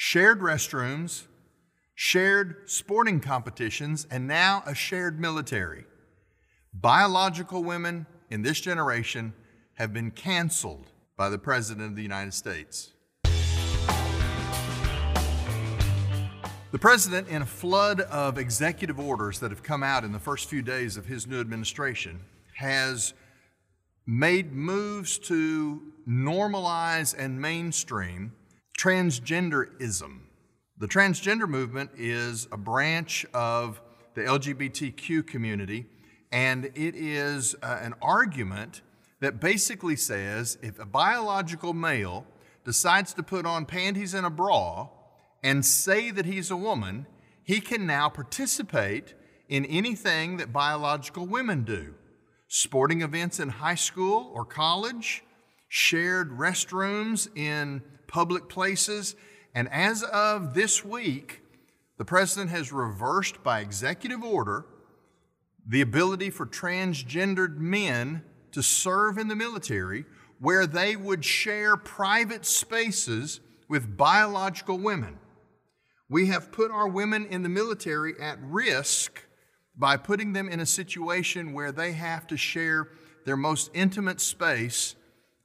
shared restrooms, shared sporting competitions, and now a shared military. Biological women in this generation have been canceled by the President of the United States. The President, in a flood of executive orders that have come out in the first few days of his new administration, has made moves to normalize and mainstream transgenderism. The transgender movement is a branch of the LGBTQ community, and it is uh, an argument that basically says if a biological male decides to put on panties and a bra, and say that he's a woman, he can now participate in anything that biological women do sporting events in high school or college, shared restrooms in public places. And as of this week, the president has reversed by executive order the ability for transgendered men to serve in the military where they would share private spaces with biological women. We have put our women in the military at risk by putting them in a situation where they have to share their most intimate space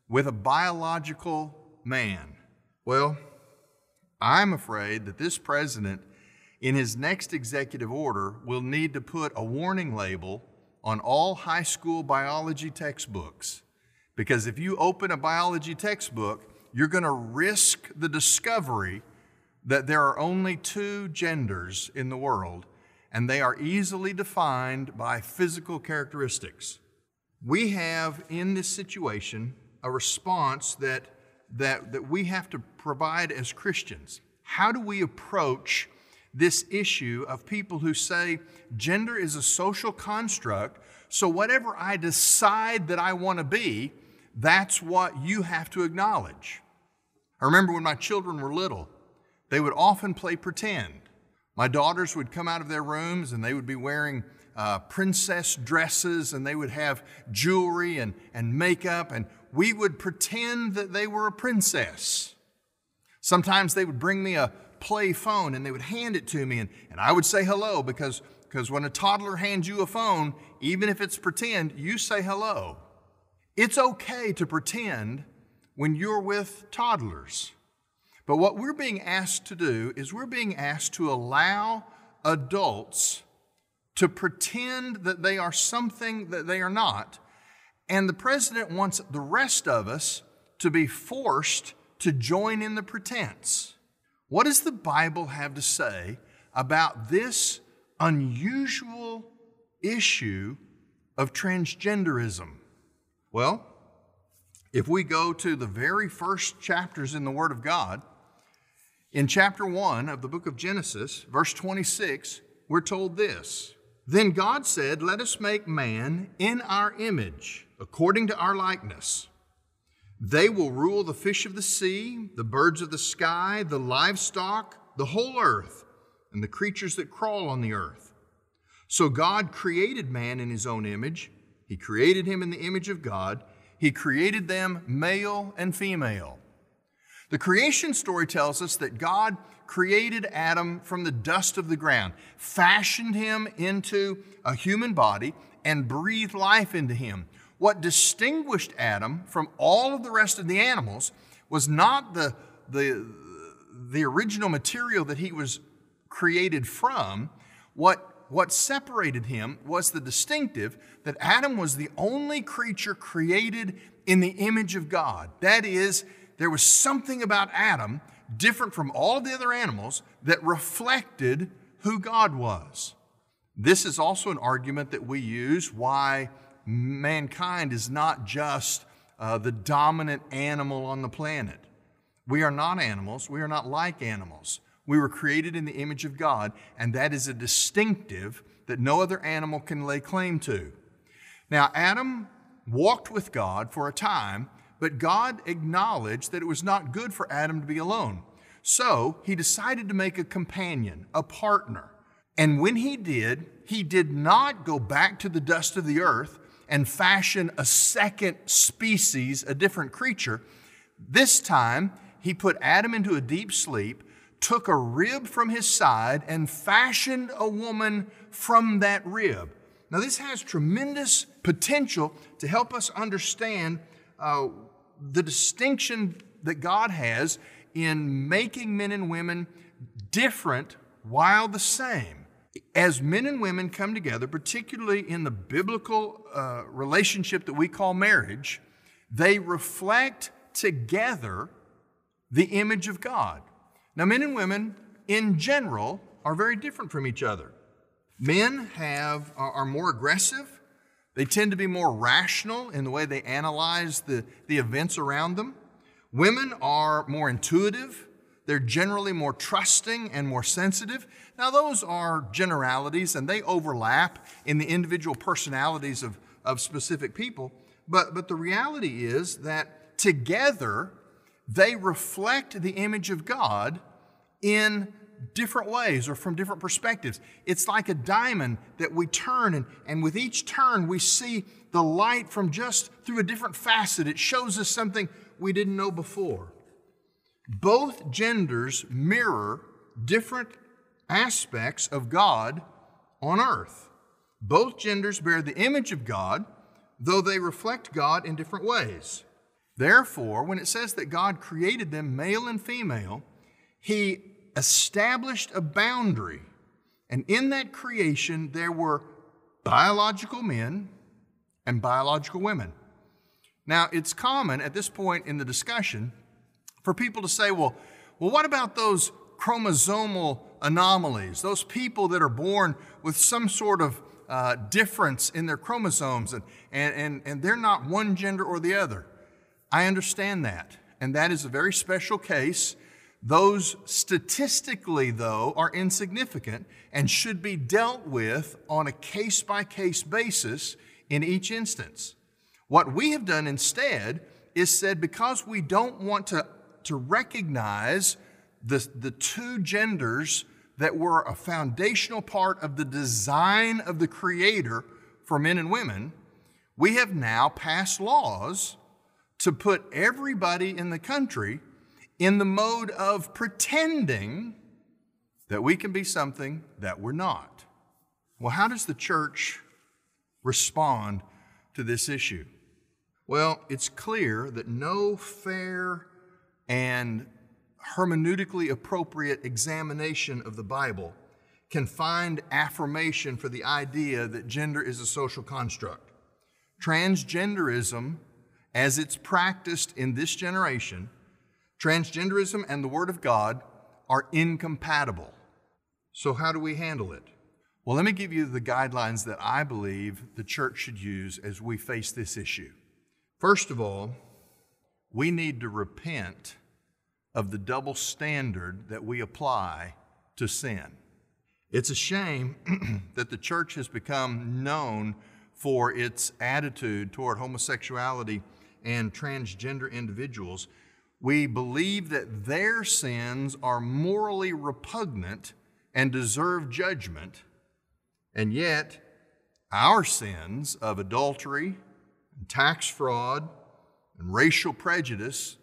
with a biological man. Well, I'm afraid that this president, in his next executive order, will need to put a warning label on all high school biology textbooks. Because if you open a biology textbook, you're going to risk the discovery that there are only two genders in the world, and they are easily defined by physical characteristics. We have in this situation a response that, that, that we have to provide as Christians. How do we approach this issue of people who say gender is a social construct, so whatever I decide that I want to be, that's what you have to acknowledge? I remember when my children were little, they would often play pretend. My daughters would come out of their rooms and they would be wearing uh, princess dresses and they would have jewelry and, and makeup, and we would pretend that they were a princess. Sometimes they would bring me a play phone and they would hand it to me, and, and I would say hello because, because when a toddler hands you a phone, even if it's pretend, you say hello. It's okay to pretend when you're with toddlers. But what we're being asked to do is we're being asked to allow adults to pretend that they are something that they are not. And the president wants the rest of us to be forced to join in the pretense. What does the Bible have to say about this unusual issue of transgenderism? Well, if we go to the very first chapters in the Word of God, in chapter 1 of the book of Genesis, verse 26, we're told this Then God said, Let us make man in our image, according to our likeness. They will rule the fish of the sea, the birds of the sky, the livestock, the whole earth, and the creatures that crawl on the earth. So God created man in his own image. He created him in the image of God. He created them male and female. The creation story tells us that God created Adam from the dust of the ground, fashioned him into a human body, and breathed life into him. What distinguished Adam from all of the rest of the animals was not the, the, the original material that he was created from. What, what separated him was the distinctive that Adam was the only creature created in the image of God. That is, there was something about Adam different from all the other animals that reflected who God was. This is also an argument that we use why mankind is not just uh, the dominant animal on the planet. We are not animals, we are not like animals. We were created in the image of God, and that is a distinctive that no other animal can lay claim to. Now, Adam walked with God for a time but God acknowledged that it was not good for Adam to be alone. So he decided to make a companion, a partner. And when he did, he did not go back to the dust of the earth and fashion a second species, a different creature. This time, he put Adam into a deep sleep, took a rib from his side and fashioned a woman from that rib. Now, this has tremendous potential to help us understand uh, the distinction that God has in making men and women different while the same. As men and women come together, particularly in the biblical uh, relationship that we call marriage, they reflect together the image of God. Now, men and women in general are very different from each other. Men have, are more aggressive, they tend to be more rational in the way they analyze the, the events around them. Women are more intuitive. They're generally more trusting and more sensitive. Now, those are generalities and they overlap in the individual personalities of, of specific people. But, but the reality is that together they reflect the image of God in different ways or from different perspectives. It's like a diamond that we turn, and, and with each turn, we see the light from just through a different facet. It shows us something we didn't know before. Both genders mirror different aspects of God on earth. Both genders bear the image of God, though they reflect God in different ways. Therefore, when it says that God created them male and female, He established a boundary. And in that creation, there were biological men and biological women. Now, it's common at this point in the discussion for people to say, well, well, what about those chromosomal anomalies, those people that are born with some sort of uh, difference in their chromosomes and, and, and, and they're not one gender or the other? I understand that. And that is a very special case. Those statistically, though, are insignificant and should be dealt with on a case by case basis in each instance. What we have done instead is said because we don't want to, to recognize the, the two genders that were a foundational part of the design of the Creator for men and women, we have now passed laws to put everybody in the country in the mode of pretending that we can be something that we're not. Well, how does the church respond to this issue? Well, it's clear that no fair and hermeneutically appropriate examination of the Bible can find affirmation for the idea that gender is a social construct. Transgenderism, as it's practiced in this generation, transgenderism and the Word of God are incompatible. So, how do we handle it? Well, let me give you the guidelines that I believe the church should use as we face this issue. First of all, we need to repent of the double standard that we apply to sin. It's a shame that the church has become known for its attitude toward homosexuality and transgender individuals. We believe that their sins are morally repugnant and deserve judgment, and yet our sins of adultery, tax fraud and racial prejudice,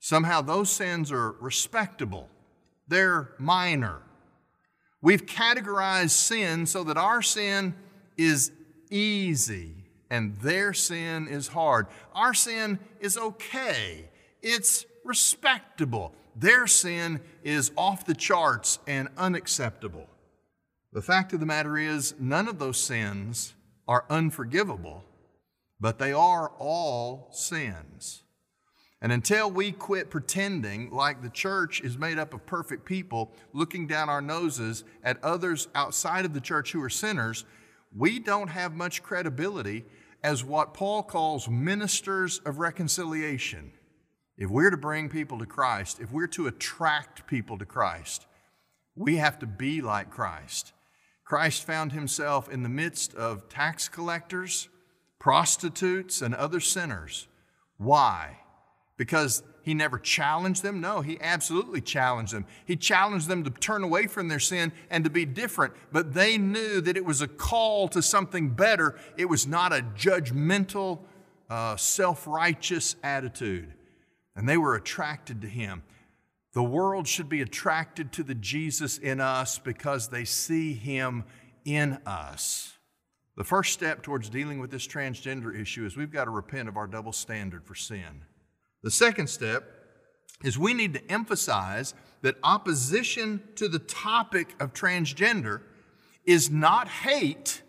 somehow those sins are respectable. They're minor. We've categorized sin so that our sin is easy and their sin is hard. Our sin is okay, it's respectable. Their sin is off the charts and unacceptable. The fact of the matter is, none of those sins are unforgivable but they are all sins. And until we quit pretending like the church is made up of perfect people, looking down our noses at others outside of the church who are sinners, we don't have much credibility as what Paul calls ministers of reconciliation. If we're to bring people to Christ, if we're to attract people to Christ, we have to be like Christ. Christ found himself in the midst of tax collectors prostitutes, and other sinners. Why? Because he never challenged them? No, he absolutely challenged them. He challenged them to turn away from their sin and to be different, but they knew that it was a call to something better. It was not a judgmental, uh, self righteous attitude. And they were attracted to him. The world should be attracted to the Jesus in us because they see him in us. The first step towards dealing with this transgender issue is we've got to repent of our double standard for sin. The second step is we need to emphasize that opposition to the topic of transgender is not hate,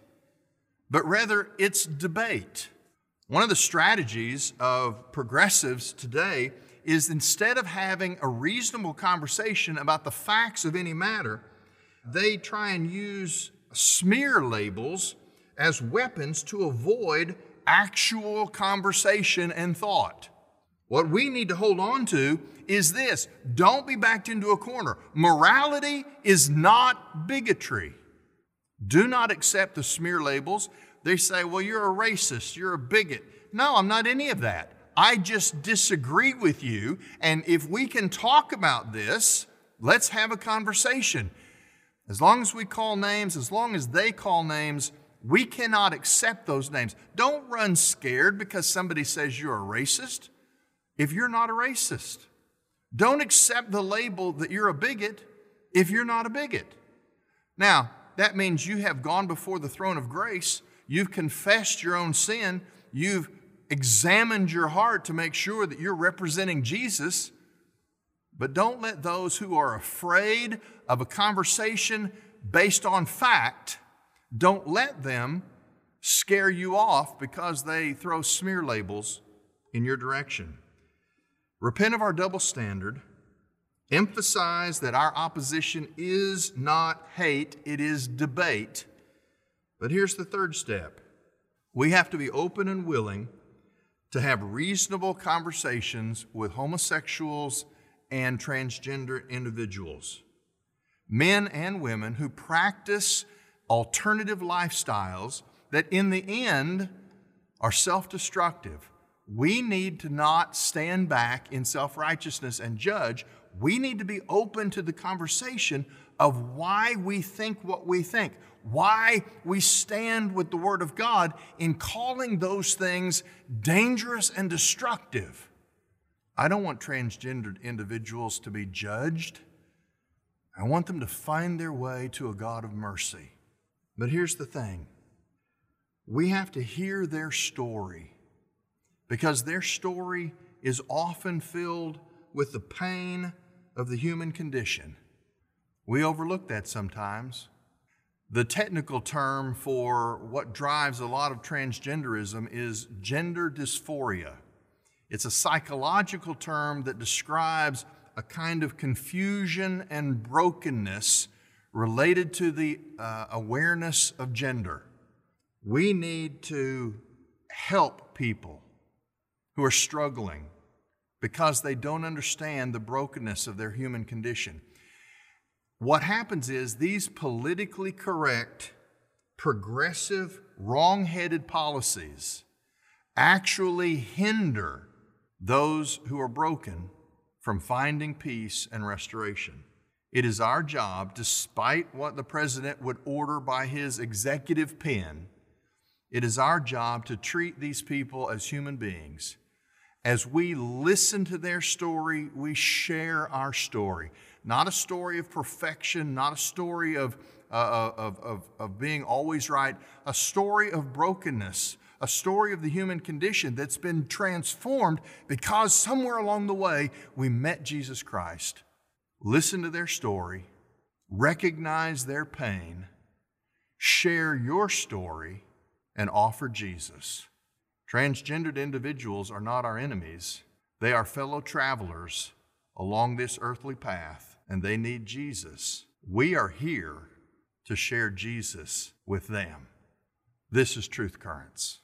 but rather it's debate. One of the strategies of progressives today is instead of having a reasonable conversation about the facts of any matter, they try and use smear labels as weapons to avoid actual conversation and thought. What we need to hold on to is this don't be backed into a corner. Morality is not bigotry. Do not accept the smear labels. They say, well, you're a racist, you're a bigot. No, I'm not any of that. I just disagree with you. And if we can talk about this, let's have a conversation. As long as we call names, as long as they call names, we cannot accept those names. Don't run scared because somebody says you're a racist if you're not a racist. Don't accept the label that you're a bigot if you're not a bigot. Now, that means you have gone before the throne of grace, you've confessed your own sin, you've examined your heart to make sure that you're representing Jesus. But don't let those who are afraid of a conversation based on fact, don't let them scare you off because they throw smear labels in your direction. Repent of our double standard. Emphasize that our opposition is not hate, it is debate. But here's the third step we have to be open and willing to have reasonable conversations with homosexuals and transgender individuals, men and women who practice alternative lifestyles that in the end are self destructive. We need to not stand back in self righteousness and judge. We need to be open to the conversation of why we think what we think, why we stand with the Word of God in calling those things dangerous and destructive. I don't want transgendered individuals to be judged. I want them to find their way to a God of mercy. But here's the thing we have to hear their story because their story is often filled with the pain of the human condition. We overlook that sometimes. The technical term for what drives a lot of transgenderism is gender dysphoria. It's a psychological term that describes a kind of confusion and brokenness related to the uh, awareness of gender. We need to help people who are struggling because they don't understand the brokenness of their human condition. What happens is these politically correct, progressive, wrong headed policies actually hinder those who are broken from finding peace and restoration. It is our job, despite what the president would order by his executive pen, it is our job to treat these people as human beings. As we listen to their story, we share our story not a story of perfection, not a story of, uh, of, of, of being always right, a story of brokenness, a story of the human condition that's been transformed because somewhere along the way we met Jesus Christ. Listen to their story, recognize their pain, share your story, and offer Jesus. Transgendered individuals are not our enemies, they are fellow travelers along this earthly path and they need Jesus. We are here to share Jesus with them. This is Truth Currents.